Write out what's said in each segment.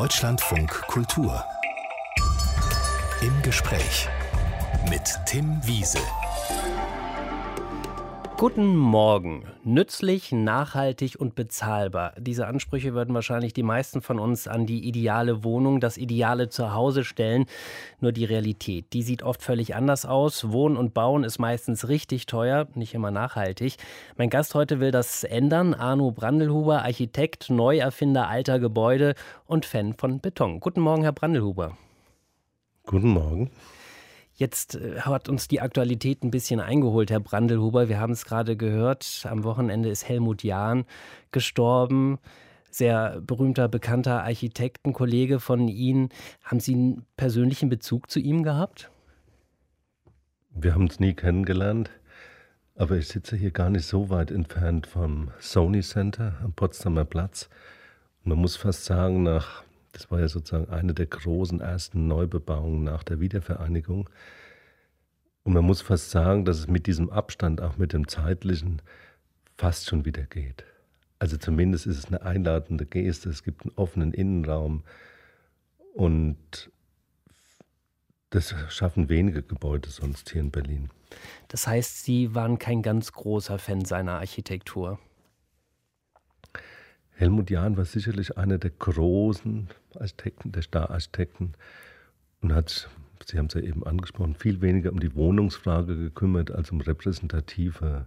Deutschlandfunk Kultur. Im Gespräch mit Tim Wiese. Guten Morgen. Nützlich, nachhaltig und bezahlbar. Diese Ansprüche würden wahrscheinlich die meisten von uns an die ideale Wohnung, das ideale Zuhause stellen. Nur die Realität, die sieht oft völlig anders aus. Wohnen und Bauen ist meistens richtig teuer, nicht immer nachhaltig. Mein Gast heute will das ändern. Arno Brandelhuber, Architekt, Neuerfinder alter Gebäude und Fan von Beton. Guten Morgen, Herr Brandelhuber. Guten Morgen. Jetzt äh, hat uns die Aktualität ein bisschen eingeholt, Herr Brandelhuber. Wir haben es gerade gehört. Am Wochenende ist Helmut Jahn gestorben. Sehr berühmter, bekannter Architektenkollege von Ihnen. Haben Sie einen persönlichen Bezug zu ihm gehabt? Wir haben uns nie kennengelernt, aber ich sitze hier gar nicht so weit entfernt vom Sony Center am Potsdamer Platz. man muss fast sagen, nach das war ja sozusagen eine der großen ersten Neubebauungen nach der Wiedervereinigung. Und man muss fast sagen, dass es mit diesem Abstand, auch mit dem zeitlichen, fast schon wieder geht. Also zumindest ist es eine einladende Geste, es gibt einen offenen Innenraum und das schaffen wenige Gebäude sonst hier in Berlin. Das heißt, Sie waren kein ganz großer Fan seiner Architektur. Helmut Jahn war sicherlich einer der großen Architekten, der Stararchitekten und hat, Sie haben es ja eben angesprochen, viel weniger um die Wohnungsfrage gekümmert als um repräsentative,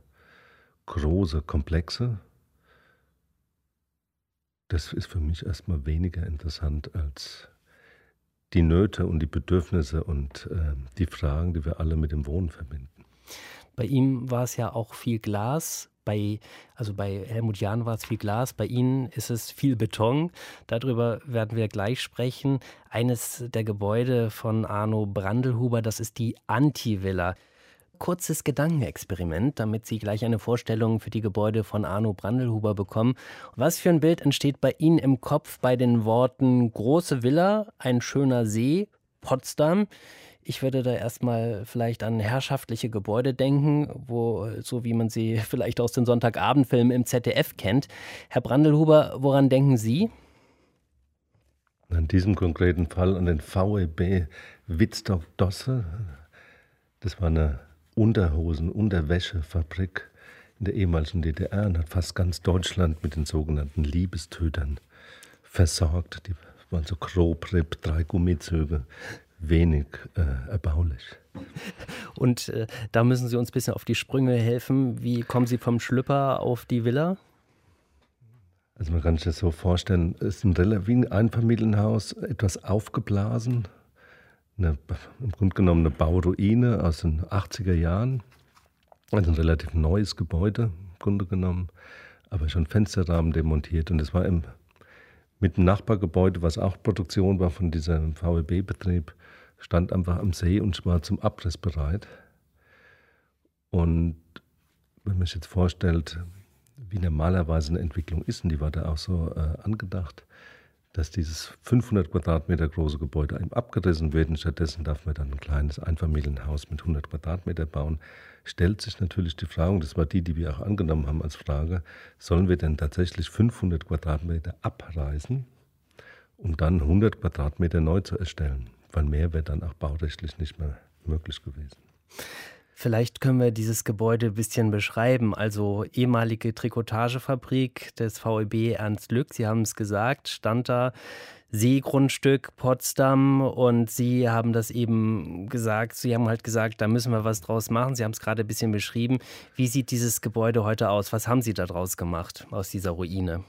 große Komplexe. Das ist für mich erstmal weniger interessant als die Nöte und die Bedürfnisse und äh, die Fragen, die wir alle mit dem Wohnen verbinden. Bei ihm war es ja auch viel Glas, bei, also bei Helmut Jahn war es viel Glas, bei Ihnen ist es viel Beton. Darüber werden wir gleich sprechen. Eines der Gebäude von Arno Brandelhuber, das ist die Anti-Villa. Kurzes Gedankenexperiment, damit Sie gleich eine Vorstellung für die Gebäude von Arno Brandelhuber bekommen. Was für ein Bild entsteht bei Ihnen im Kopf bei den Worten große Villa, ein schöner See, Potsdam? Ich würde da erstmal vielleicht an herrschaftliche Gebäude denken, wo, so wie man sie vielleicht aus den Sonntagabendfilmen im ZDF kennt. Herr Brandelhuber, woran denken Sie? In diesem konkreten Fall an den VEB Wittstock-Dosse. Das war eine Unterhosen-, Unterwäschefabrik in der ehemaligen DDR und hat fast ganz Deutschland mit den sogenannten Liebestötern versorgt. Die waren so grob, drei Gummizüge, wenig äh, erbaulich. Und äh, da müssen Sie uns ein bisschen auf die Sprünge helfen. Wie kommen Sie vom Schlüpper auf die Villa? Also man kann sich das so vorstellen, es ist ein, ein Einfamilienhaus, etwas aufgeblasen, eine, im Grunde genommen eine Bauruine aus den 80er Jahren. Also ein relativ neues Gebäude im Grunde genommen, aber schon Fensterrahmen demontiert. Und es war im, mit dem Nachbargebäude, was auch Produktion war von diesem VEB-Betrieb, stand einfach am See und war zum Abriss bereit. Und wenn man sich jetzt vorstellt, wie normalerweise eine Entwicklung ist, und die war da auch so äh, angedacht, dass dieses 500 Quadratmeter große Gebäude abgerissen wird und stattdessen darf man dann ein kleines Einfamilienhaus mit 100 Quadratmeter bauen, stellt sich natürlich die Frage, und das war die, die wir auch angenommen haben als Frage, sollen wir denn tatsächlich 500 Quadratmeter abreißen, um dann 100 Quadratmeter neu zu erstellen? Weil mehr wäre dann auch baurechtlich nicht mehr möglich gewesen. Vielleicht können wir dieses Gebäude ein bisschen beschreiben. Also ehemalige Trikotagefabrik des VEB Ernst Lück, Sie haben es gesagt, stand da Seegrundstück Potsdam und Sie haben das eben gesagt, Sie haben halt gesagt, da müssen wir was draus machen. Sie haben es gerade ein bisschen beschrieben. Wie sieht dieses Gebäude heute aus? Was haben Sie da draus gemacht aus dieser Ruine?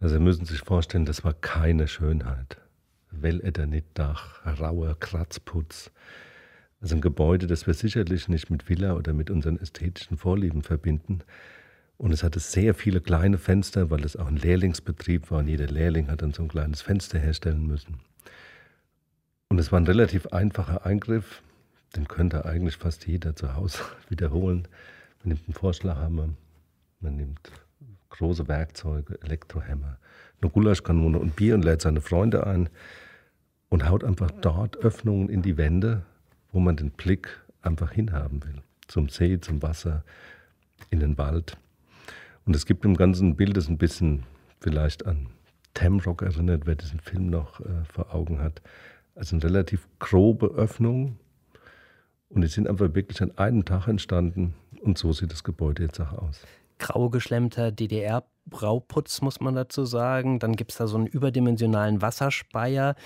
Also Sie müssen sich vorstellen, das war keine Schönheit. Welletternitdach, rauer Kratzputz. Also ein Gebäude, das wir sicherlich nicht mit Villa oder mit unseren ästhetischen Vorlieben verbinden. Und es hatte sehr viele kleine Fenster, weil es auch ein Lehrlingsbetrieb war und jeder Lehrling hat dann so ein kleines Fenster herstellen müssen. Und es war ein relativ einfacher Eingriff, den könnte eigentlich fast jeder zu Hause wiederholen. Man nimmt einen Vorschlaghammer, man nimmt große Werkzeuge, Elektrohämmer, eine Gulaschkanone und Bier und lädt seine Freunde ein und haut einfach dort Öffnungen in die Wände, wo man den Blick einfach hinhaben will. Zum See, zum Wasser, in den Wald. Und es gibt im ganzen Bild es ein bisschen vielleicht an Tamrock erinnert, wer diesen Film noch äh, vor Augen hat. Also eine relativ grobe Öffnung. Und die sind einfach wirklich an einem Tag entstanden. Und so sieht das Gebäude jetzt auch aus. Grau geschlemmter DDR-Brauputz, muss man dazu sagen. Dann gibt es da so einen überdimensionalen Wasserspeier,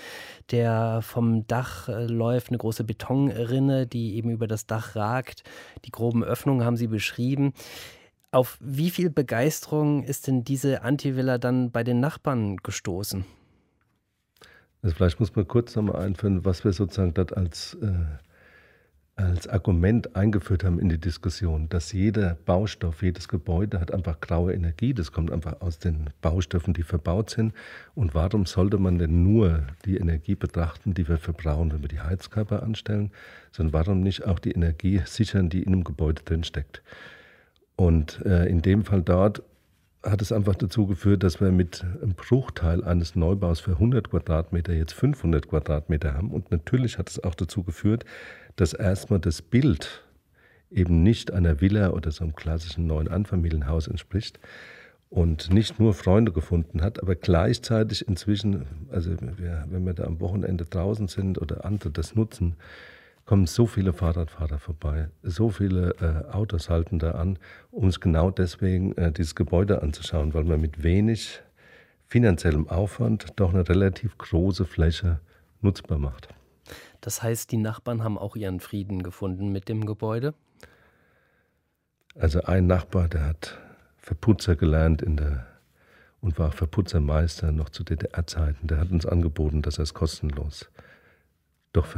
der vom Dach äh, läuft, eine große Betonrinne, die eben über das Dach ragt. Die groben Öffnungen haben Sie beschrieben. Auf wie viel Begeisterung ist denn diese Antivilla dann bei den Nachbarn gestoßen? Also vielleicht muss man kurz nochmal einführen, was wir sozusagen dort als, äh, als Argument eingeführt haben in die Diskussion, dass jeder Baustoff, jedes Gebäude hat einfach graue Energie. Das kommt einfach aus den Baustoffen, die verbaut sind. Und warum sollte man denn nur die Energie betrachten, die wir verbrauchen, wenn wir die Heizkörper anstellen, sondern warum nicht auch die Energie sichern, die in einem Gebäude drin steckt? Und äh, in dem Fall dort hat es einfach dazu geführt, dass wir mit einem Bruchteil eines Neubaus für 100 Quadratmeter jetzt 500 Quadratmeter haben. Und natürlich hat es auch dazu geführt, dass erstmal das Bild eben nicht einer Villa oder so einem klassischen neuen Einfamilienhaus entspricht und nicht nur Freunde gefunden hat, aber gleichzeitig inzwischen, also wir, wenn wir da am Wochenende draußen sind oder andere das nutzen, kommen so viele Fahrradfahrer vorbei, so viele äh, Autos halten da an, um uns genau deswegen äh, dieses Gebäude anzuschauen, weil man mit wenig finanziellem Aufwand doch eine relativ große Fläche nutzbar macht. Das heißt, die Nachbarn haben auch ihren Frieden gefunden mit dem Gebäude? Also ein Nachbar, der hat Verputzer gelernt in der und war Verputzermeister noch zu DDR-Zeiten. Der hat uns angeboten, dass er es kostenlos doch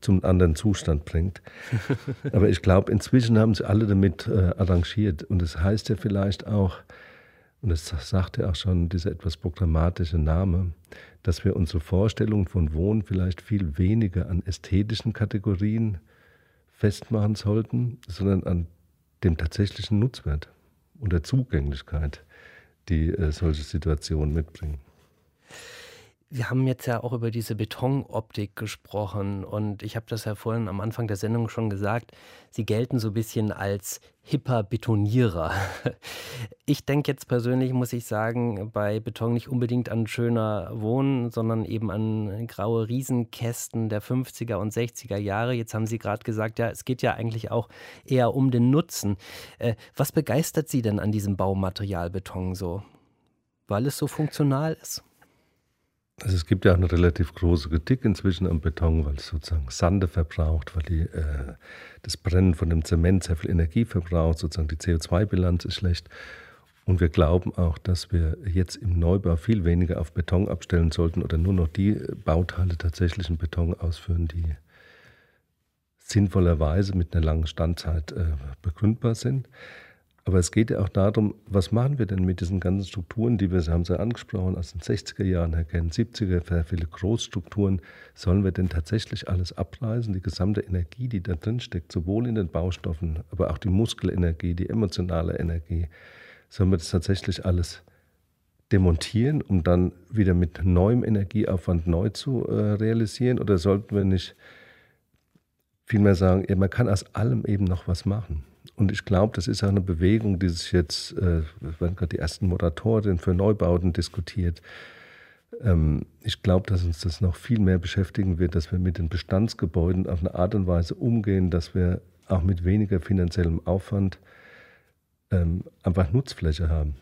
zum anderen Zustand bringt. Aber ich glaube, inzwischen haben sie alle damit äh, arrangiert. Und das heißt ja vielleicht auch, und das sagt ja auch schon dieser etwas programmatische Name, dass wir unsere Vorstellung von Wohnen vielleicht viel weniger an ästhetischen Kategorien festmachen sollten, sondern an dem tatsächlichen Nutzwert und der Zugänglichkeit, die äh, solche Situationen mitbringen. Wir haben jetzt ja auch über diese Betonoptik gesprochen und ich habe das ja vorhin am Anfang der Sendung schon gesagt, Sie gelten so ein bisschen als hipper Betonierer. Ich denke jetzt persönlich, muss ich sagen, bei Beton nicht unbedingt an schöner Wohnen, sondern eben an graue Riesenkästen der 50er und 60er Jahre. Jetzt haben Sie gerade gesagt, ja, es geht ja eigentlich auch eher um den Nutzen. Äh, was begeistert Sie denn an diesem Baumaterial Beton so? Weil es so funktional ist? Also es gibt ja auch eine relativ große Kritik inzwischen am Beton, weil es sozusagen Sande verbraucht, weil die, äh, das Brennen von dem Zement sehr viel Energie verbraucht, sozusagen die CO2-Bilanz ist schlecht. Und wir glauben auch, dass wir jetzt im Neubau viel weniger auf Beton abstellen sollten oder nur noch die Bauteile tatsächlich in Beton ausführen, die sinnvollerweise mit einer langen Standzeit äh, begründbar sind. Aber es geht ja auch darum, was machen wir denn mit diesen ganzen Strukturen, die wir, Sie haben sie angesprochen, aus den 60er Jahren her kennen, 70er, sehr viele Großstrukturen. Sollen wir denn tatsächlich alles abreißen? Die gesamte Energie, die da drin steckt, sowohl in den Baustoffen, aber auch die Muskelenergie, die emotionale Energie. Sollen wir das tatsächlich alles demontieren, um dann wieder mit neuem Energieaufwand neu zu äh, realisieren? Oder sollten wir nicht vielmehr sagen, ja, man kann aus allem eben noch was machen? Und ich glaube, das ist auch eine Bewegung, die sich jetzt, äh, werden gerade die ersten Moratorien für Neubauten diskutiert. Ähm, ich glaube, dass uns das noch viel mehr beschäftigen wird, dass wir mit den Bestandsgebäuden auf eine Art und Weise umgehen, dass wir auch mit weniger finanziellem Aufwand ähm, einfach Nutzfläche haben.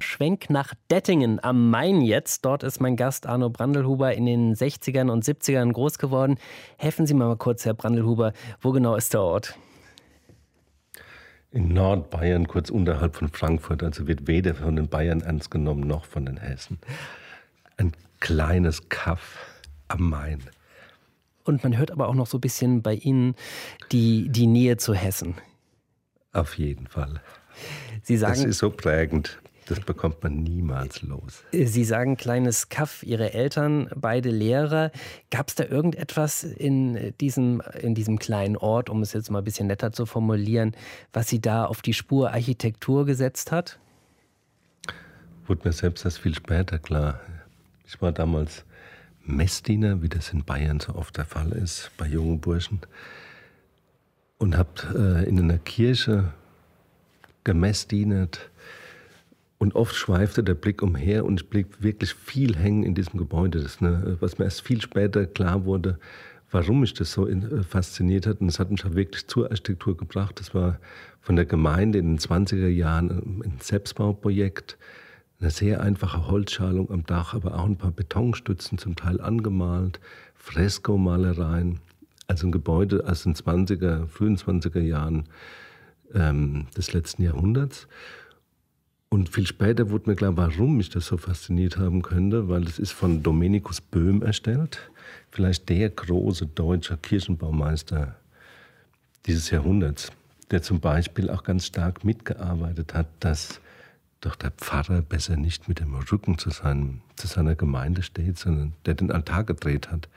Schwenk nach Dettingen am Main jetzt. Dort ist mein Gast Arno Brandelhuber in den 60ern und 70ern groß geworden. Helfen Sie mal kurz, Herr Brandelhuber, wo genau ist der Ort? In Nordbayern, kurz unterhalb von Frankfurt. Also wird weder von den Bayern ernst genommen noch von den Hessen. Ein kleines Kaff am Main. Und man hört aber auch noch so ein bisschen bei Ihnen die, die Nähe zu Hessen. Auf jeden Fall. Sie sagen, das ist so prägend. Das bekommt man niemals los. Sie sagen kleines Kaff, Ihre Eltern, beide Lehrer. Gab es da irgendetwas in diesem, in diesem kleinen Ort, um es jetzt mal ein bisschen netter zu formulieren, was Sie da auf die Spur Architektur gesetzt hat? Wurde mir selbst erst viel später klar. Ich war damals Messdiener, wie das in Bayern so oft der Fall ist, bei jungen Burschen. Und habe äh, in einer Kirche gemessdienet Und oft schweifte der Blick umher und ich blieb wirklich viel hängen in diesem Gebäude. Das, ne, was mir erst viel später klar wurde, warum mich das so äh, fasziniert hat. Und das hat mich auch wirklich zur Architektur gebracht. Das war von der Gemeinde in den 20er Jahren ein Selbstbauprojekt. Eine sehr einfache Holzschalung am Dach, aber auch ein paar Betonstützen, zum Teil angemalt, Freskomalereien. Also ein Gebäude aus den 20er, frühen 20er Jahren ähm, des letzten Jahrhunderts. Und viel später wurde mir klar, warum mich das so fasziniert haben könnte, weil es ist von Dominikus Böhm erstellt, vielleicht der große deutsche Kirchenbaumeister dieses Jahrhunderts, der zum Beispiel auch ganz stark mitgearbeitet hat, dass doch der Pfarrer besser nicht mit dem Rücken zu, seinem, zu seiner Gemeinde steht, sondern der den Altar gedreht hat.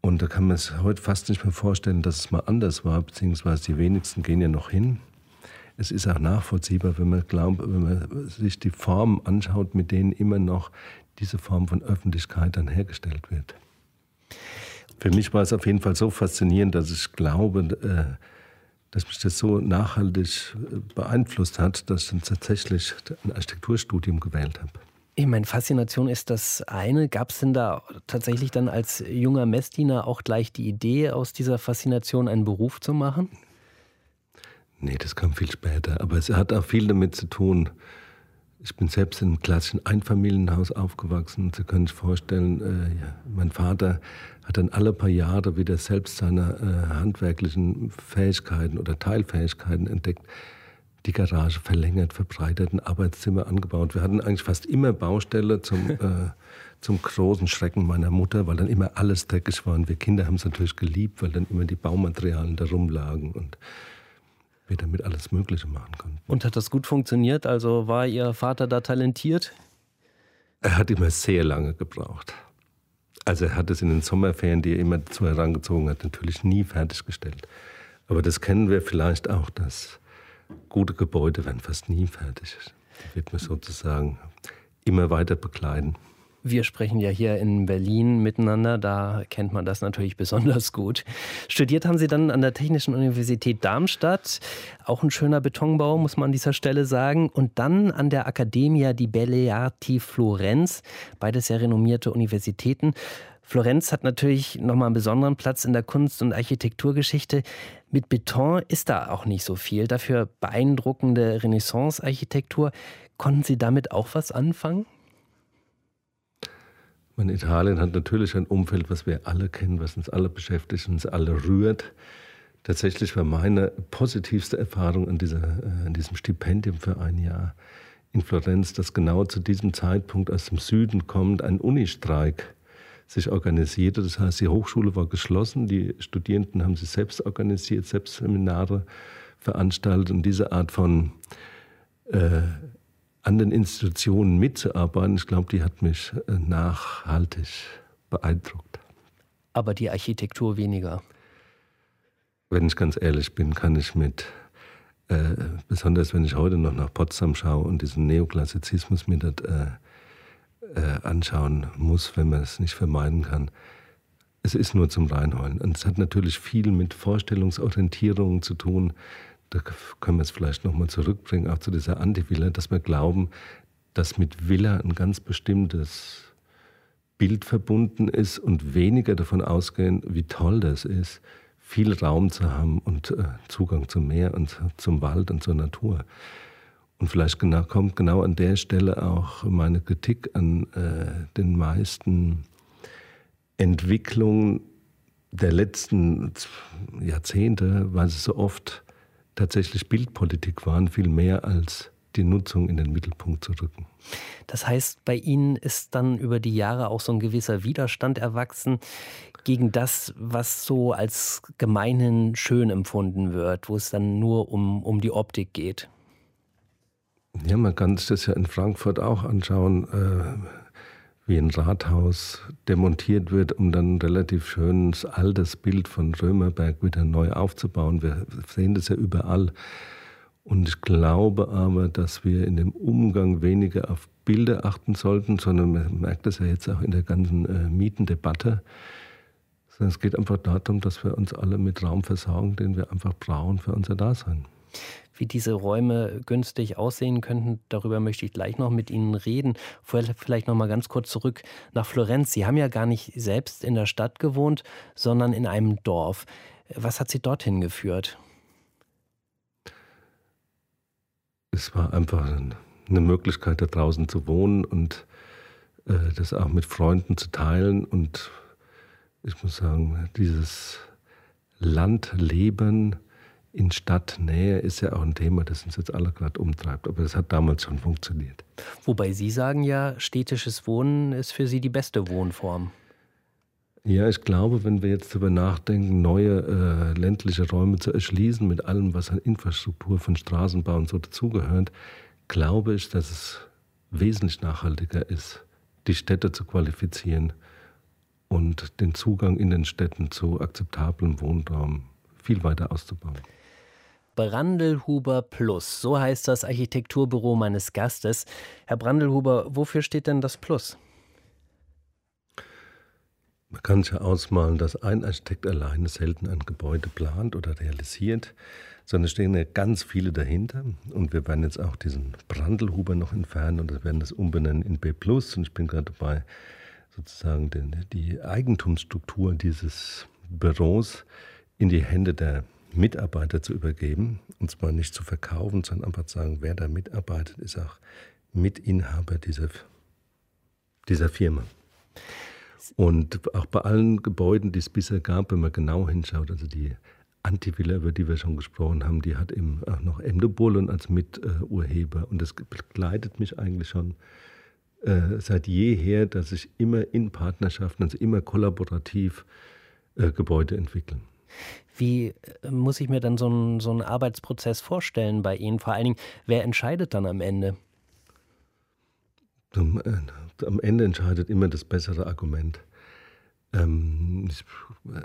Und da kann man es heute fast nicht mehr vorstellen, dass es mal anders war, beziehungsweise die wenigsten gehen ja noch hin es ist auch nachvollziehbar, wenn man glaubt, wenn man sich die Formen anschaut, mit denen immer noch diese Form von Öffentlichkeit dann hergestellt wird. Für mich war es auf jeden Fall so faszinierend, dass ich glaube, äh, dass mich das so nachhaltig äh, beeinflusst hat, dass ich dann tatsächlich ein Architekturstudium gewählt habe. Ich meine, Faszination ist das eine. Gab es denn da tatsächlich dann als junger Messdiener auch gleich die Idee, aus dieser Faszination einen Beruf zu machen? Nee, das kam viel später. Aber es hat auch viel damit zu tun. Ich bin selbst in einem klassischen Einfamilienhaus aufgewachsen. Sie können sich vorstellen, äh, ja, mein Vater hat dann alle paar Jahre wieder selbst seine äh, handwerklichen Fähigkeiten oder Teilfähigkeiten entdeckt. Die Garage verlängert, verbreitert, ein Arbeitszimmer angebaut. Wir hatten eigentlich fast immer Baustelle zum, äh, zum großen Schrecken meiner Mutter, weil dann immer alles dreckig war. Und wir Kinder haben es natürlich geliebt, weil dann immer die Baumaterialien da rumlagen. Und wir damit alles Mögliche machen konnten. Und hat das gut funktioniert? Also war Ihr Vater da talentiert? Er hat immer sehr lange gebraucht. Also er hat es in den Sommerferien, die er immer dazu herangezogen hat, natürlich nie fertiggestellt. Aber das kennen wir vielleicht auch, dass gute Gebäude werden fast nie fertig. Die wird man sozusagen immer weiter bekleiden. Wir sprechen ja hier in Berlin miteinander, da kennt man das natürlich besonders gut. Studiert haben Sie dann an der Technischen Universität Darmstadt, auch ein schöner Betonbau, muss man an dieser Stelle sagen, und dann an der Accademia di Belle Arti Florenz, beides sehr renommierte Universitäten. Florenz hat natürlich nochmal einen besonderen Platz in der Kunst- und Architekturgeschichte. Mit Beton ist da auch nicht so viel, dafür beeindruckende Renaissance-Architektur. Konnten Sie damit auch was anfangen? Man, Italien hat natürlich ein Umfeld, was wir alle kennen, was uns alle beschäftigt, uns alle rührt. Tatsächlich war meine positivste Erfahrung an, dieser, äh, an diesem Stipendium für ein Jahr in Florenz, dass genau zu diesem Zeitpunkt aus dem Süden kommt ein Unistreik sich organisierte. Das heißt, die Hochschule war geschlossen, die Studierenden haben sich selbst organisiert, selbst Seminare veranstaltet und diese Art von äh, an den Institutionen mitzuarbeiten, ich glaube, die hat mich äh, nachhaltig beeindruckt. Aber die Architektur weniger. Wenn ich ganz ehrlich bin, kann ich mit, äh, besonders wenn ich heute noch nach Potsdam schaue und diesen Neoklassizismus mir das äh, äh, anschauen muss, wenn man es nicht vermeiden kann, es ist nur zum Reinholen. Und es hat natürlich viel mit Vorstellungsorientierungen zu tun da können wir es vielleicht nochmal zurückbringen, auch zu dieser Anti-Villa, dass wir glauben, dass mit Villa ein ganz bestimmtes Bild verbunden ist und weniger davon ausgehen, wie toll das ist, viel Raum zu haben und äh, Zugang zum Meer und zum Wald und zur Natur. Und vielleicht genau, kommt genau an der Stelle auch meine Kritik an äh, den meisten Entwicklungen der letzten Jahrzehnte, weil sie so oft tatsächlich Bildpolitik waren, viel mehr als die Nutzung in den Mittelpunkt zu rücken. Das heißt, bei Ihnen ist dann über die Jahre auch so ein gewisser Widerstand erwachsen gegen das, was so als gemeinhin schön empfunden wird, wo es dann nur um, um die Optik geht. Ja, man kann sich das ja in Frankfurt auch anschauen. Wie ein Rathaus demontiert wird, um dann ein relativ schönes altes Bild von Römerberg wieder neu aufzubauen. Wir sehen das ja überall. Und ich glaube aber, dass wir in dem Umgang weniger auf Bilder achten sollten, sondern man merkt das ja jetzt auch in der ganzen äh, Mietendebatte. Sondern es geht einfach darum, dass wir uns alle mit Raum versorgen, den wir einfach brauchen für unser Dasein. Wie diese Räume günstig aussehen könnten, darüber möchte ich gleich noch mit Ihnen reden. Vorher vielleicht noch mal ganz kurz zurück nach Florenz. Sie haben ja gar nicht selbst in der Stadt gewohnt, sondern in einem Dorf. Was hat Sie dorthin geführt? Es war einfach eine Möglichkeit, da draußen zu wohnen und äh, das auch mit Freunden zu teilen. Und ich muss sagen, dieses Landleben in Stadtnähe ist ja auch ein Thema, das uns jetzt alle gerade umtreibt. Aber das hat damals schon funktioniert. Wobei Sie sagen ja, städtisches Wohnen ist für Sie die beste Wohnform. Ja, ich glaube, wenn wir jetzt darüber nachdenken, neue äh, ländliche Räume zu erschließen mit allem, was an Infrastruktur von Straßenbau und so dazugehört, glaube ich, dass es wesentlich nachhaltiger ist, die Städte zu qualifizieren und den Zugang in den Städten zu akzeptablem Wohnraum viel weiter auszubauen. Brandelhuber Plus, so heißt das Architekturbüro meines Gastes. Herr Brandelhuber, wofür steht denn das Plus? Man kann sich ja ausmalen, dass ein Architekt alleine selten ein Gebäude plant oder realisiert, sondern es stehen ja ganz viele dahinter. Und wir werden jetzt auch diesen Brandelhuber noch entfernen und wir werden das umbenennen in B. Und ich bin gerade dabei, sozusagen den, die Eigentumsstruktur dieses Büros in die Hände der Mitarbeiter zu übergeben. Und zwar nicht zu verkaufen, sondern einfach zu sagen, wer da mitarbeitet, ist auch Mitinhaber dieser, dieser Firma. Und auch bei allen Gebäuden, die es bisher gab, wenn man genau hinschaut, also die Antivilla, über die wir schon gesprochen haben, die hat eben auch noch Emde Bullen als Miturheber. Und das begleitet mich eigentlich schon äh, seit jeher, dass ich immer in Partnerschaften, also immer kollaborativ äh, Gebäude entwickeln. Wie äh, muss ich mir dann so einen, so einen Arbeitsprozess vorstellen bei Ihnen? Vor allen Dingen, wer entscheidet dann am Ende? Am, äh, am Ende entscheidet immer das bessere Argument. Ähm, ich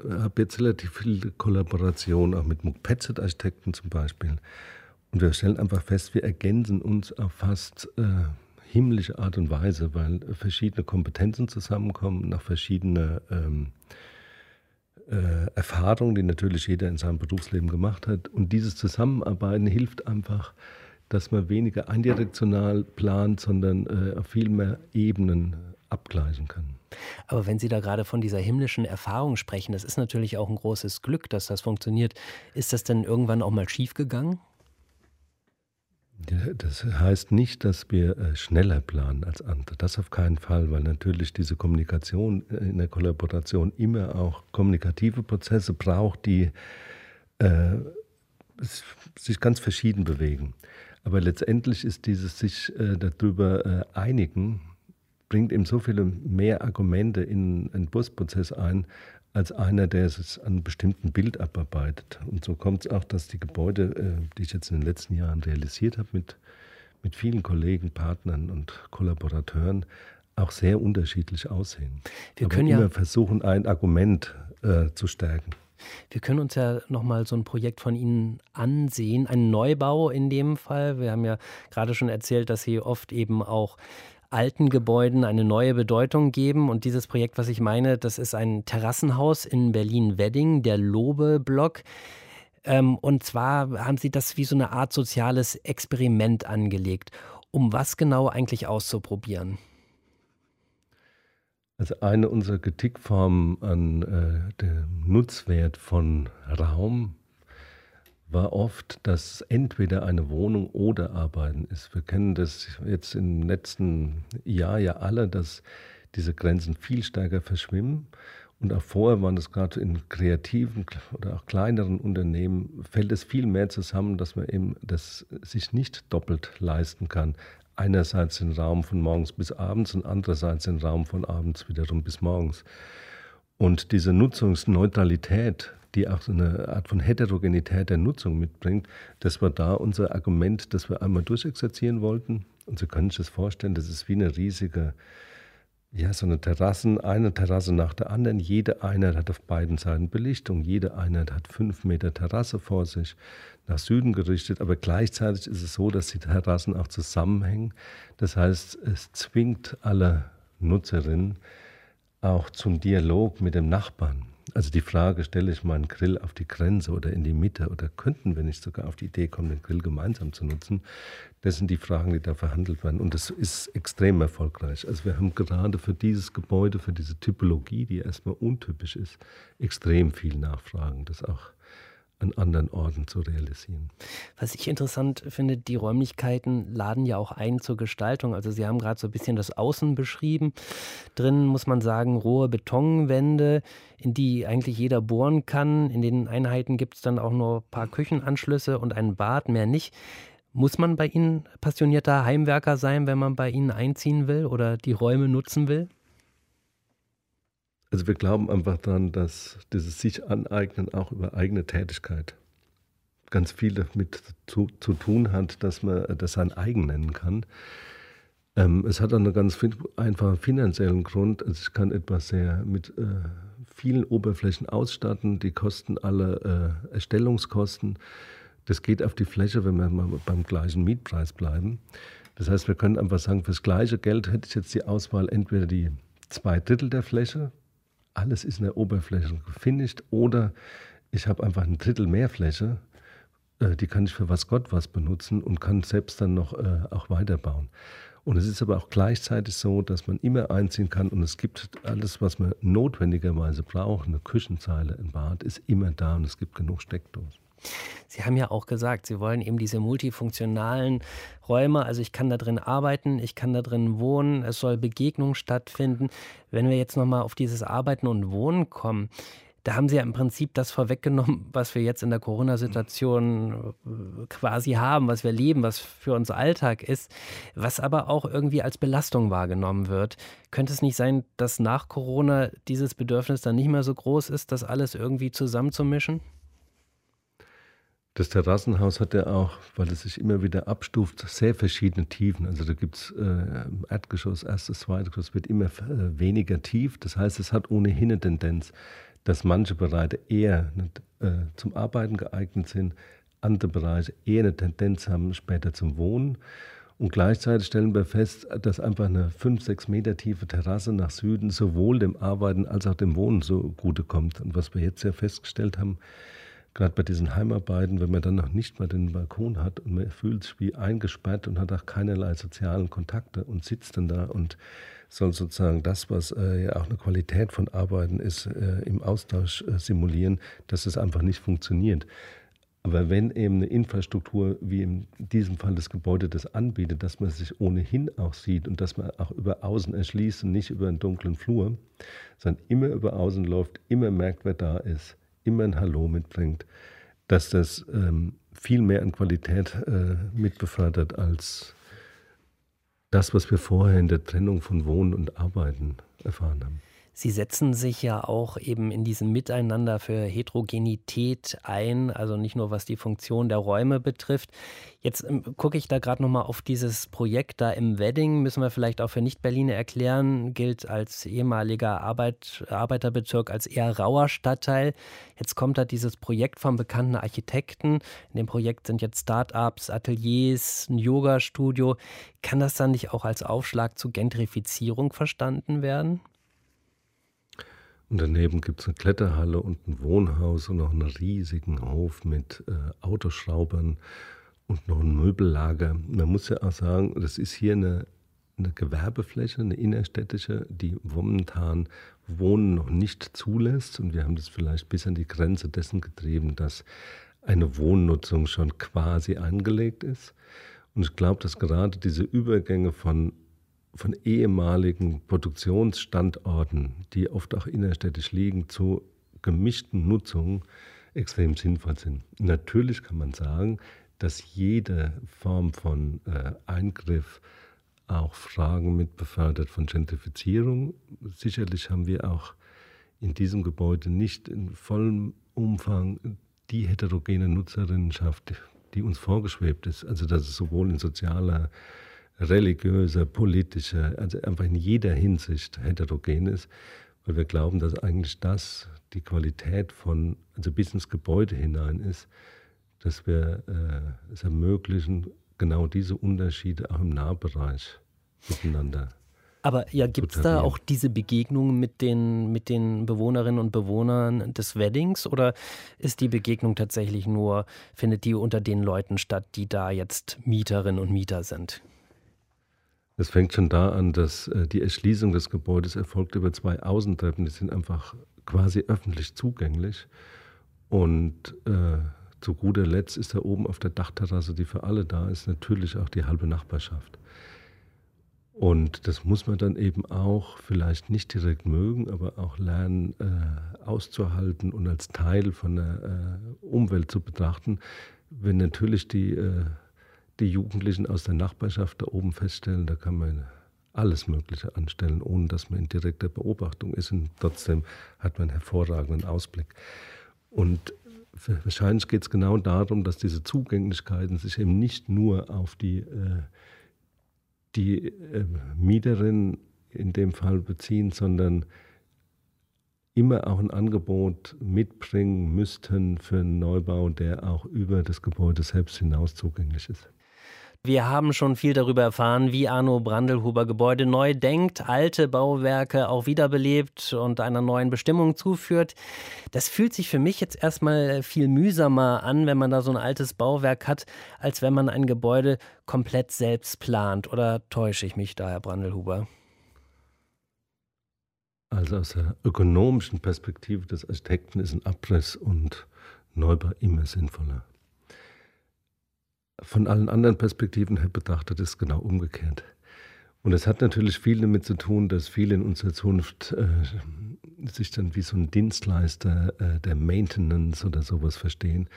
habe jetzt relativ viel Kollaboration auch mit Muck Petzet Architekten zum Beispiel. Und wir stellen einfach fest, wir ergänzen uns auf fast äh, himmlische Art und Weise, weil verschiedene Kompetenzen zusammenkommen, nach verschiedenen ähm, äh, Erfahrungen, die natürlich jeder in seinem Berufsleben gemacht hat. Und dieses Zusammenarbeiten hilft einfach, dass man weniger eindirektional plant, sondern äh, auf viel mehr Ebenen abgleichen kann. Aber wenn Sie da gerade von dieser himmlischen Erfahrung sprechen, das ist natürlich auch ein großes Glück, dass das funktioniert. Ist das denn irgendwann auch mal schiefgegangen? Das heißt nicht, dass wir äh, schneller planen als andere. Das auf keinen Fall, weil natürlich diese Kommunikation äh, in der Kollaboration immer auch kommunikative Prozesse braucht, die äh, sich ganz verschieden bewegen. Aber letztendlich ist dieses sich äh, darüber äh, einigen, bringt eben so viele mehr Argumente in einen Busprozess ein, als einer, der es an einem bestimmten Bild abarbeitet. Und so kommt es auch, dass die Gebäude, äh, die ich jetzt in den letzten Jahren realisiert habe, mit, mit vielen Kollegen, Partnern und Kollaborateuren, auch sehr unterschiedlich aussehen. Wir können immer ja versuchen, ein Argument äh, zu stärken. Wir können uns ja nochmal so ein Projekt von Ihnen ansehen, ein Neubau in dem Fall. Wir haben ja gerade schon erzählt, dass Sie oft eben auch alten Gebäuden eine neue Bedeutung geben. Und dieses Projekt, was ich meine, das ist ein Terrassenhaus in Berlin-Wedding, der Lobe-Block. Ähm, und zwar haben sie das wie so eine Art soziales Experiment angelegt. Um was genau eigentlich auszuprobieren? Also eine unserer Kritikformen an äh, dem Nutzwert von Raum war oft, dass entweder eine Wohnung oder Arbeiten ist. Wir kennen das jetzt im letzten Jahr ja alle, dass diese Grenzen viel stärker verschwimmen. Und auch vorher waren das gerade in kreativen oder auch kleineren Unternehmen, fällt es viel mehr zusammen, dass man eben das sich nicht doppelt leisten kann. Einerseits den Raum von morgens bis abends und andererseits den Raum von abends wiederum bis morgens. Und diese Nutzungsneutralität die auch so eine Art von Heterogenität der Nutzung mitbringt. Das war da unser Argument, das wir einmal durchexerzieren wollten. Und Sie können sich das vorstellen, das ist wie eine riesige, ja, so eine Terrassen, eine Terrasse nach der anderen. Jede Einheit hat auf beiden Seiten Belichtung. Jede Einheit hat fünf Meter Terrasse vor sich, nach Süden gerichtet. Aber gleichzeitig ist es so, dass die Terrassen auch zusammenhängen. Das heißt, es zwingt alle Nutzerinnen auch zum Dialog mit dem Nachbarn. Also die Frage, stelle ich meinen Grill auf die Grenze oder in die Mitte oder könnten wir nicht sogar auf die Idee kommen, den Grill gemeinsam zu nutzen, das sind die Fragen, die da verhandelt werden. Und das ist extrem erfolgreich. Also wir haben gerade für dieses Gebäude, für diese Typologie, die erstmal untypisch ist, extrem viel Nachfragen. Das auch an anderen Orten zu realisieren. Was ich interessant finde, die Räumlichkeiten laden ja auch ein zur Gestaltung. Also Sie haben gerade so ein bisschen das Außen beschrieben. Drinnen muss man sagen, rohe Betonwände, in die eigentlich jeder bohren kann. In den Einheiten gibt es dann auch nur ein paar Küchenanschlüsse und ein Bad, mehr nicht. Muss man bei Ihnen passionierter Heimwerker sein, wenn man bei Ihnen einziehen will oder die Räume nutzen will? Also wir glauben einfach daran, dass dieses sich aneignen auch über eigene Tätigkeit ganz viel damit zu, zu tun hat, dass man das sein eigen nennen kann. Ähm, es hat einen ganz einfachen finanziellen Grund. Also ich kann etwas sehr mit äh, vielen Oberflächen ausstatten, die kosten alle äh, Erstellungskosten. Das geht auf die Fläche, wenn wir mal beim gleichen Mietpreis bleiben. Das heißt, wir können einfach sagen, fürs gleiche Geld hätte ich jetzt die Auswahl entweder die zwei Drittel der Fläche, alles ist in der Oberfläche gefinisht oder ich habe einfach ein Drittel mehr Fläche, äh, die kann ich für was Gott was benutzen und kann selbst dann noch äh, auch weiterbauen. Und es ist aber auch gleichzeitig so, dass man immer einziehen kann und es gibt alles, was man notwendigerweise braucht. Eine Küchenzeile, ein Bad ist immer da und es gibt genug Steckdosen. Sie haben ja auch gesagt, Sie wollen eben diese multifunktionalen Räume, also ich kann da drin arbeiten, ich kann da drin wohnen, es soll Begegnung stattfinden. Wenn wir jetzt nochmal auf dieses Arbeiten und Wohnen kommen, da haben Sie ja im Prinzip das vorweggenommen, was wir jetzt in der Corona-Situation äh, quasi haben, was wir leben, was für uns Alltag ist, was aber auch irgendwie als Belastung wahrgenommen wird. Könnte es nicht sein, dass nach Corona dieses Bedürfnis dann nicht mehr so groß ist, das alles irgendwie zusammenzumischen? Das Terrassenhaus hat ja auch, weil es sich immer wieder abstuft, sehr verschiedene Tiefen. Also da gibt es äh, Erdgeschoss, erstes, zweites Geschoss, wird immer äh, weniger tief. Das heißt, es hat ohnehin eine Tendenz, dass manche Bereiche eher äh, zum Arbeiten geeignet sind, andere Bereiche eher eine Tendenz haben, später zum Wohnen. Und gleichzeitig stellen wir fest, dass einfach eine 5, 6 Meter tiefe Terrasse nach Süden sowohl dem Arbeiten als auch dem Wohnen so gute kommt. Und was wir jetzt ja festgestellt haben, gerade bei diesen Heimarbeiten, wenn man dann noch nicht mal den Balkon hat und man fühlt sich wie eingesperrt und hat auch keinerlei sozialen Kontakte und sitzt dann da und soll sozusagen das, was äh, ja auch eine Qualität von Arbeiten ist, äh, im Austausch äh, simulieren, dass es einfach nicht funktioniert. Aber wenn eben eine Infrastruktur wie in diesem Fall das Gebäude das anbietet, dass man sich ohnehin auch sieht und dass man auch über Außen erschließt und nicht über einen dunklen Flur, sondern immer über Außen läuft, immer merkt, wer da ist, immer ein Hallo mitbringt, dass das ähm, viel mehr an Qualität äh, mitbefördert als das, was wir vorher in der Trennung von Wohnen und Arbeiten erfahren haben. Sie setzen sich ja auch eben in diesem Miteinander für Heterogenität ein, also nicht nur was die Funktion der Räume betrifft. Jetzt ähm, gucke ich da gerade nochmal auf dieses Projekt da im Wedding, müssen wir vielleicht auch für Nicht-Berliner erklären, gilt als ehemaliger Arbeit, Arbeiterbezirk als eher rauer Stadtteil. Jetzt kommt da dieses Projekt vom bekannten Architekten. In dem Projekt sind jetzt Start-ups, Ateliers, ein Yoga-Studio. Kann das dann nicht auch als Aufschlag zur Gentrifizierung verstanden werden? Und daneben gibt es eine Kletterhalle und ein Wohnhaus und noch einen riesigen Hof mit äh, Autoschraubern und noch ein Möbellager. Man muss ja auch sagen, das ist hier eine, eine Gewerbefläche, eine innerstädtische, die momentan Wohnen noch nicht zulässt. Und wir haben das vielleicht bis an die Grenze dessen getrieben, dass eine Wohnnutzung schon quasi angelegt ist. Und ich glaube, dass gerade diese Übergänge von von ehemaligen Produktionsstandorten, die oft auch innerstädtisch liegen, zu gemischten Nutzungen extrem sinnvoll sind. Natürlich kann man sagen, dass jede Form von äh, Eingriff auch Fragen mit befördert von Gentrifizierung. Sicherlich haben wir auch in diesem Gebäude nicht in vollem Umfang die heterogene Nutzerinnenschaft, die uns vorgeschwebt ist. Also dass es sowohl in sozialer religiöser, politischer, also einfach in jeder Hinsicht heterogen ist, weil wir glauben, dass eigentlich das die Qualität von, also bis ins Gebäude hinein ist, dass wir äh, es ermöglichen, genau diese Unterschiede auch im Nahbereich miteinander Aber ja, gibt es da auch diese Begegnung mit den, mit den Bewohnerinnen und Bewohnern des Weddings oder ist die Begegnung tatsächlich nur, findet die unter den Leuten statt, die da jetzt Mieterinnen und Mieter sind? Es fängt schon da an, dass äh, die Erschließung des Gebäudes erfolgt über zwei Außentreppen. Die sind einfach quasi öffentlich zugänglich. Und äh, zu guter Letzt ist da oben auf der Dachterrasse, die für alle da ist, natürlich auch die halbe Nachbarschaft. Und das muss man dann eben auch vielleicht nicht direkt mögen, aber auch lernen äh, auszuhalten und als Teil von der äh, Umwelt zu betrachten, wenn natürlich die äh, die Jugendlichen aus der Nachbarschaft da oben feststellen, da kann man alles Mögliche anstellen, ohne dass man in direkter Beobachtung ist. Und trotzdem hat man einen hervorragenden Ausblick. Und wahrscheinlich geht es genau darum, dass diese Zugänglichkeiten sich eben nicht nur auf die, äh, die äh, Mieterin in dem Fall beziehen, sondern immer auch ein Angebot mitbringen müssten für einen Neubau, der auch über das Gebäude selbst hinaus zugänglich ist. Wir haben schon viel darüber erfahren, wie Arno Brandelhuber Gebäude neu denkt, alte Bauwerke auch wiederbelebt und einer neuen Bestimmung zuführt. Das fühlt sich für mich jetzt erstmal viel mühsamer an, wenn man da so ein altes Bauwerk hat, als wenn man ein Gebäude komplett selbst plant. Oder täusche ich mich da, Herr Brandelhuber? Also aus der ökonomischen Perspektive des Architekten ist ein Abriss und Neubau immer sinnvoller von allen anderen Perspektiven her betrachtet ist genau umgekehrt. Und es hat natürlich viel damit zu tun, dass viele in unserer Zukunft äh, sich dann wie so ein Dienstleister äh, der Maintenance oder sowas verstehen.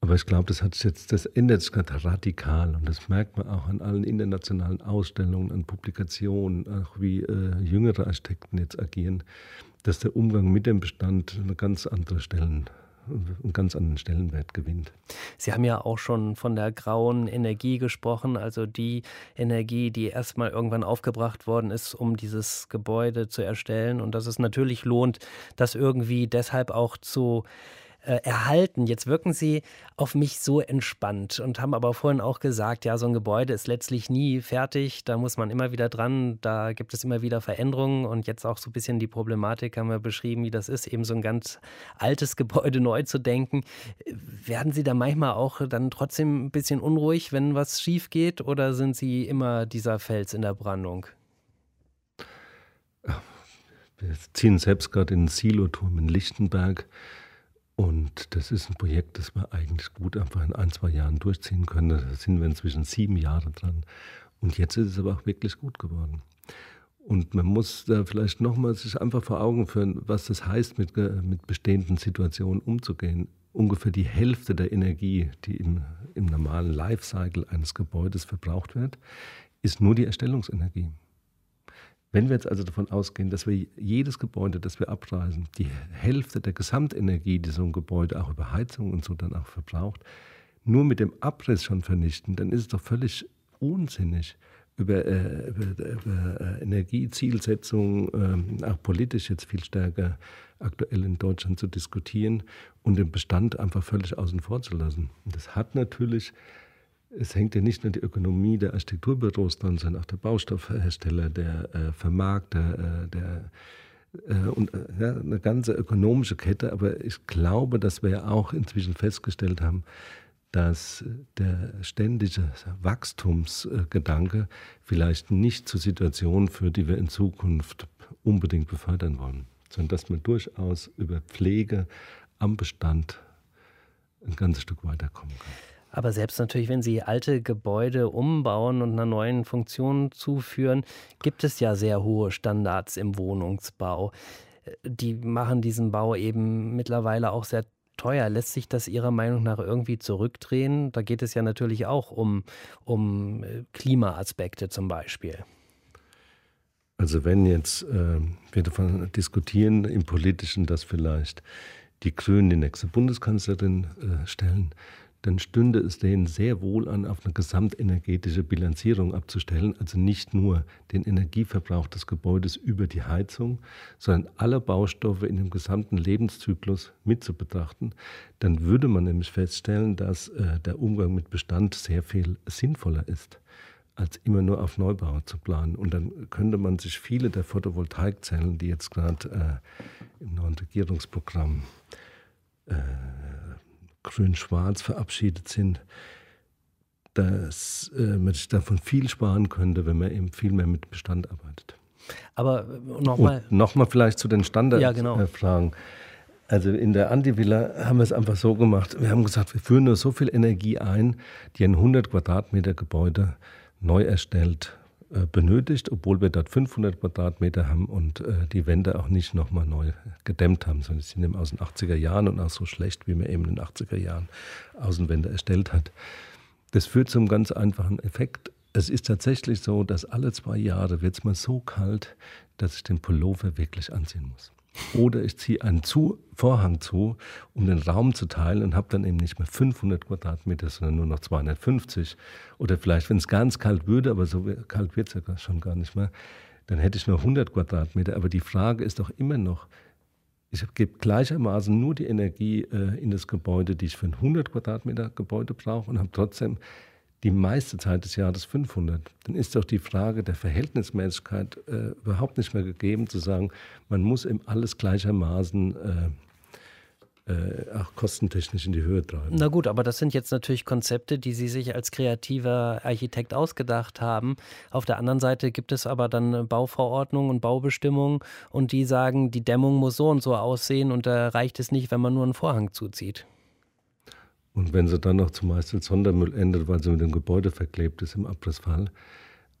Aber ich glaube, das hat jetzt, das ändert sich gerade radikal und das merkt man auch an allen internationalen Ausstellungen, an Publikationen, auch wie äh, jüngere Architekten jetzt agieren, dass der Umgang mit dem Bestand eine ganz andere Stellen einen ganz anderen Stellenwert gewinnt. Sie haben ja auch schon von der grauen Energie gesprochen, also die Energie, die erstmal irgendwann aufgebracht worden ist, um dieses Gebäude zu erstellen und dass es natürlich lohnt, das irgendwie deshalb auch zu erhalten. Jetzt wirken Sie auf mich so entspannt und haben aber vorhin auch gesagt, ja, so ein Gebäude ist letztlich nie fertig, da muss man immer wieder dran, da gibt es immer wieder Veränderungen und jetzt auch so ein bisschen die Problematik haben wir beschrieben, wie das ist, eben so ein ganz altes Gebäude neu zu denken. Werden Sie da manchmal auch dann trotzdem ein bisschen unruhig, wenn was schief geht oder sind Sie immer dieser Fels in der Brandung? Wir ziehen selbst gerade in den Siloturm in Lichtenberg. Und das ist ein Projekt, das wir eigentlich gut einfach in ein, zwei Jahren durchziehen können. Da sind wir inzwischen sieben Jahre dran. Und jetzt ist es aber auch wirklich gut geworden. Und man muss da vielleicht nochmal sich einfach vor Augen führen, was das heißt, mit, mit bestehenden Situationen umzugehen. Ungefähr die Hälfte der Energie, die im, im normalen Lifecycle eines Gebäudes verbraucht wird, ist nur die Erstellungsenergie. Wenn wir jetzt also davon ausgehen, dass wir jedes Gebäude, das wir abreißen, die Hälfte der Gesamtenergie, die so ein Gebäude auch über Heizung und so dann auch verbraucht, nur mit dem Abriss schon vernichten, dann ist es doch völlig unsinnig, über, äh, über, über äh, Energiezielsetzung, äh, auch politisch jetzt viel stärker aktuell in Deutschland zu diskutieren und den Bestand einfach völlig außen vor zu lassen. Und das hat natürlich es hängt ja nicht nur die Ökonomie der Architekturbüros dran, sondern auch der Baustoffhersteller, der äh, Vermarkter, äh, der äh, und äh, ja, eine ganze ökonomische Kette. Aber ich glaube, dass wir ja auch inzwischen festgestellt haben, dass der ständige Wachstumsgedanke vielleicht nicht zu Situationen führt, die wir in Zukunft unbedingt befördern wollen, sondern dass man durchaus über Pflege am Bestand ein ganzes Stück weiterkommen kann. Aber selbst natürlich, wenn Sie alte Gebäude umbauen und einer neuen Funktion zuführen, gibt es ja sehr hohe Standards im Wohnungsbau. Die machen diesen Bau eben mittlerweile auch sehr teuer. Lässt sich das Ihrer Meinung nach irgendwie zurückdrehen? Da geht es ja natürlich auch um, um äh, Klimaaspekte zum Beispiel. Also wenn jetzt äh, wir davon diskutieren im Politischen, dass vielleicht die Grünen die nächste Bundeskanzlerin äh, stellen, dann stünde es denen sehr wohl an, auf eine gesamtenergetische Bilanzierung abzustellen, also nicht nur den Energieverbrauch des Gebäudes über die Heizung, sondern alle Baustoffe in dem gesamten Lebenszyklus mit zu betrachten. Dann würde man nämlich feststellen, dass äh, der Umgang mit Bestand sehr viel sinnvoller ist. als immer nur auf Neubau zu planen. Und dann könnte man sich viele der Photovoltaikzellen, die jetzt gerade äh, im neuen Regierungsprogramm äh, grün-schwarz verabschiedet sind, dass äh, man sich davon viel sparen könnte, wenn man eben viel mehr mit Bestand arbeitet. Aber nochmal. Nochmal vielleicht zu den Standardfragen. Ja, genau. Also in der Antivilla haben wir es einfach so gemacht. Wir haben gesagt, wir führen nur so viel Energie ein, die ein 100 Quadratmeter Gebäude neu erstellt äh, benötigt, obwohl wir dort 500 Quadratmeter haben und äh, die Wände auch nicht nochmal neu gedämmt haben, sondern sie sind eben aus den 80er Jahren und auch so schlecht, wie man eben in den 80er Jahren Außenwände erstellt hat. Das führt zum ganz einfachen Effekt. Es ist tatsächlich so, dass alle zwei Jahre wird es mal so kalt, dass ich den Pullover wirklich anziehen muss. Oder ich ziehe einen zu Vorhang zu, um den Raum zu teilen und habe dann eben nicht mehr 500 Quadratmeter, sondern nur noch 250. Oder vielleicht, wenn es ganz kalt würde, aber so kalt wird es ja schon gar nicht mehr, dann hätte ich nur 100 Quadratmeter. Aber die Frage ist doch immer noch, ich gebe gleichermaßen nur die Energie äh, in das Gebäude, die ich für ein 100 Quadratmeter Gebäude brauche und habe trotzdem die meiste Zeit des Jahres 500, dann ist doch die Frage der Verhältnismäßigkeit äh, überhaupt nicht mehr gegeben, zu sagen, man muss eben alles gleichermaßen äh, äh, auch kostentechnisch in die Höhe treiben. Na gut, aber das sind jetzt natürlich Konzepte, die Sie sich als kreativer Architekt ausgedacht haben. Auf der anderen Seite gibt es aber dann Bauverordnungen und Baubestimmungen und die sagen, die Dämmung muss so und so aussehen und da reicht es nicht, wenn man nur einen Vorhang zuzieht. Und wenn sie dann noch zumeist als Sondermüll endet, weil sie mit dem Gebäude verklebt ist im Abrissfall.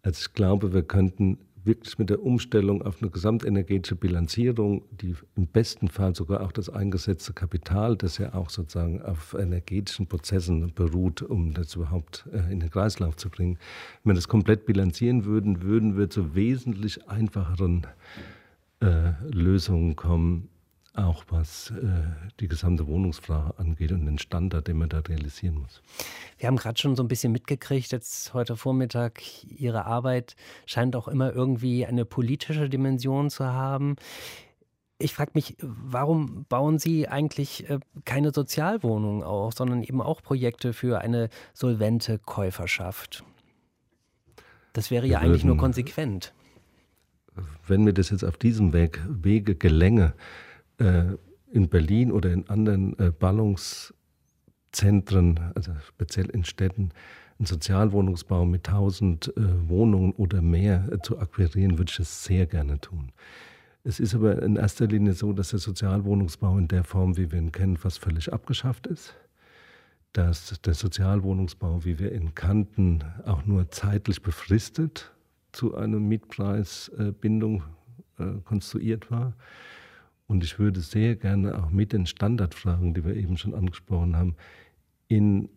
Also ich glaube, wir könnten wirklich mit der Umstellung auf eine gesamtenergetische Bilanzierung, die im besten Fall sogar auch das eingesetzte Kapital, das ja auch sozusagen auf energetischen Prozessen beruht, um das überhaupt äh, in den Kreislauf zu bringen, wenn wir das komplett bilanzieren würden, würden wir zu wesentlich einfacheren äh, Lösungen kommen, auch was äh, die gesamte Wohnungsfrage angeht und den Standard, den man da realisieren muss. Wir haben gerade schon so ein bisschen mitgekriegt, jetzt heute Vormittag, Ihre Arbeit scheint auch immer irgendwie eine politische Dimension zu haben. Ich frage mich, warum bauen Sie eigentlich äh, keine Sozialwohnungen auf, sondern eben auch Projekte für eine solvente Käuferschaft? Das wäre ja eigentlich nur konsequent. Wenn mir das jetzt auf diesem Weg, Wege gelänge, äh, in Berlin oder in anderen äh, Ballungszentren, also speziell in Städten, einen Sozialwohnungsbau mit 1000 äh, Wohnungen oder mehr äh, zu akquirieren, würde ich das sehr gerne tun. Es ist aber in erster Linie so, dass der Sozialwohnungsbau in der Form, wie wir ihn kennen, fast völlig abgeschafft ist. Dass der Sozialwohnungsbau, wie wir ihn kannten, auch nur zeitlich befristet zu einer Mietpreisbindung äh, konstruiert war und ich würde sehr gerne auch mit den Standardfragen, die wir eben schon angesprochen haben, in,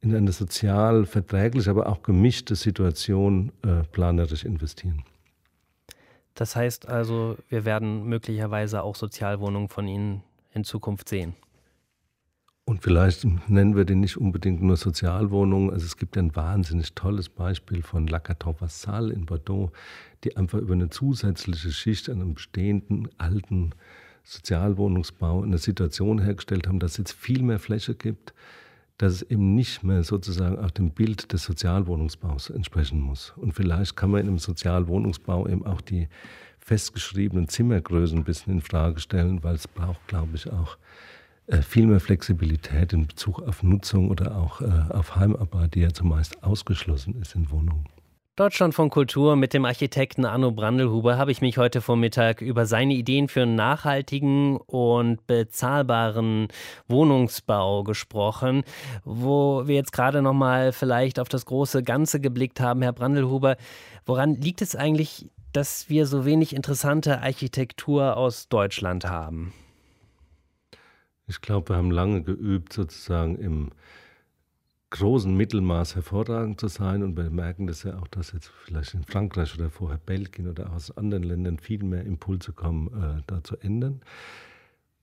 in eine sozial verträgliche, aber auch gemischte Situation äh, planerisch investieren. Das heißt also, wir werden möglicherweise auch Sozialwohnungen von Ihnen in Zukunft sehen. Und vielleicht nennen wir die nicht unbedingt nur Sozialwohnungen. Also es gibt ein wahnsinnig tolles Beispiel von La Vassal in Bordeaux, die einfach über eine zusätzliche Schicht an einem bestehenden alten Sozialwohnungsbau eine Situation hergestellt haben, dass es jetzt viel mehr Fläche gibt, dass es eben nicht mehr sozusagen auch dem Bild des Sozialwohnungsbaus entsprechen muss. Und vielleicht kann man in einem Sozialwohnungsbau eben auch die festgeschriebenen Zimmergrößen ein bisschen in Frage stellen, weil es braucht, glaube ich, auch viel mehr Flexibilität in Bezug auf Nutzung oder auch äh, auf Heimarbeit, die ja zumeist ausgeschlossen ist in Wohnungen. Deutschland von Kultur mit dem Architekten Arno Brandelhuber habe ich mich heute Vormittag über seine Ideen für einen nachhaltigen und bezahlbaren Wohnungsbau gesprochen, wo wir jetzt gerade noch mal vielleicht auf das große Ganze geblickt haben, Herr Brandelhuber. Woran liegt es eigentlich, dass wir so wenig interessante Architektur aus Deutschland haben? Ich glaube, wir haben lange geübt, sozusagen im großen Mittelmaß hervorragend zu sein. Und wir merken das ja auch, dass jetzt vielleicht in Frankreich oder vorher Belgien oder aus anderen Ländern viel mehr Impulse kommen, äh, da zu ändern.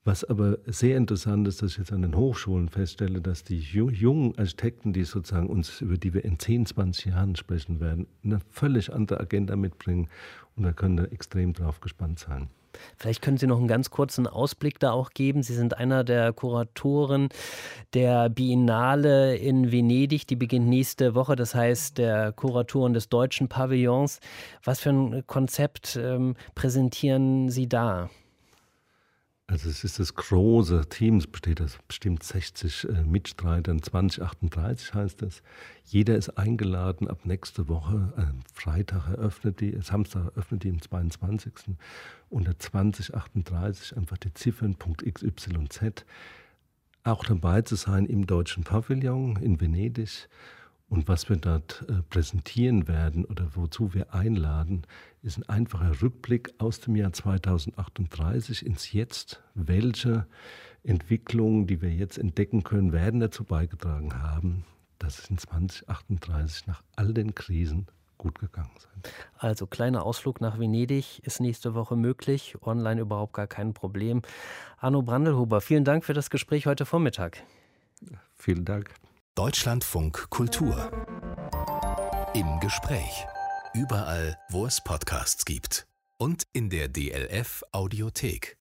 Was aber sehr interessant ist, dass ich jetzt an den Hochschulen feststelle, dass die jungen Architekten, die sozusagen uns, über die wir in 10, 20 Jahren sprechen werden, eine völlig andere Agenda mitbringen. Und da können wir extrem drauf gespannt sein. Vielleicht können Sie noch einen ganz kurzen Ausblick da auch geben. Sie sind einer der Kuratoren der Biennale in Venedig. Die beginnt nächste Woche. Das heißt, der Kuratoren des deutschen Pavillons. Was für ein Konzept ähm, präsentieren Sie da? Also es ist das große Team, es besteht aus bestimmt 60 äh, Mitstreitern, 2038 heißt es. Jeder ist eingeladen, ab nächste Woche, äh, Freitag eröffnet die, Samstag eröffnet die am 22. Unter 2038 einfach die Ziffern .xyz. Auch dabei zu sein im Deutschen Pavillon in Venedig und was wir dort äh, präsentieren werden oder wozu wir einladen, ist ein einfacher Rückblick aus dem Jahr 2038 ins Jetzt. Welche Entwicklungen, die wir jetzt entdecken können, werden dazu beigetragen haben, dass es in 2038 nach all den Krisen gut gegangen sein. Also kleiner Ausflug nach Venedig ist nächste Woche möglich, online überhaupt gar kein Problem. Arno Brandelhuber, vielen Dank für das Gespräch heute Vormittag. Vielen Dank. Deutschlandfunk Kultur. Im Gespräch. Überall, wo es Podcasts gibt. Und in der DLF Audiothek.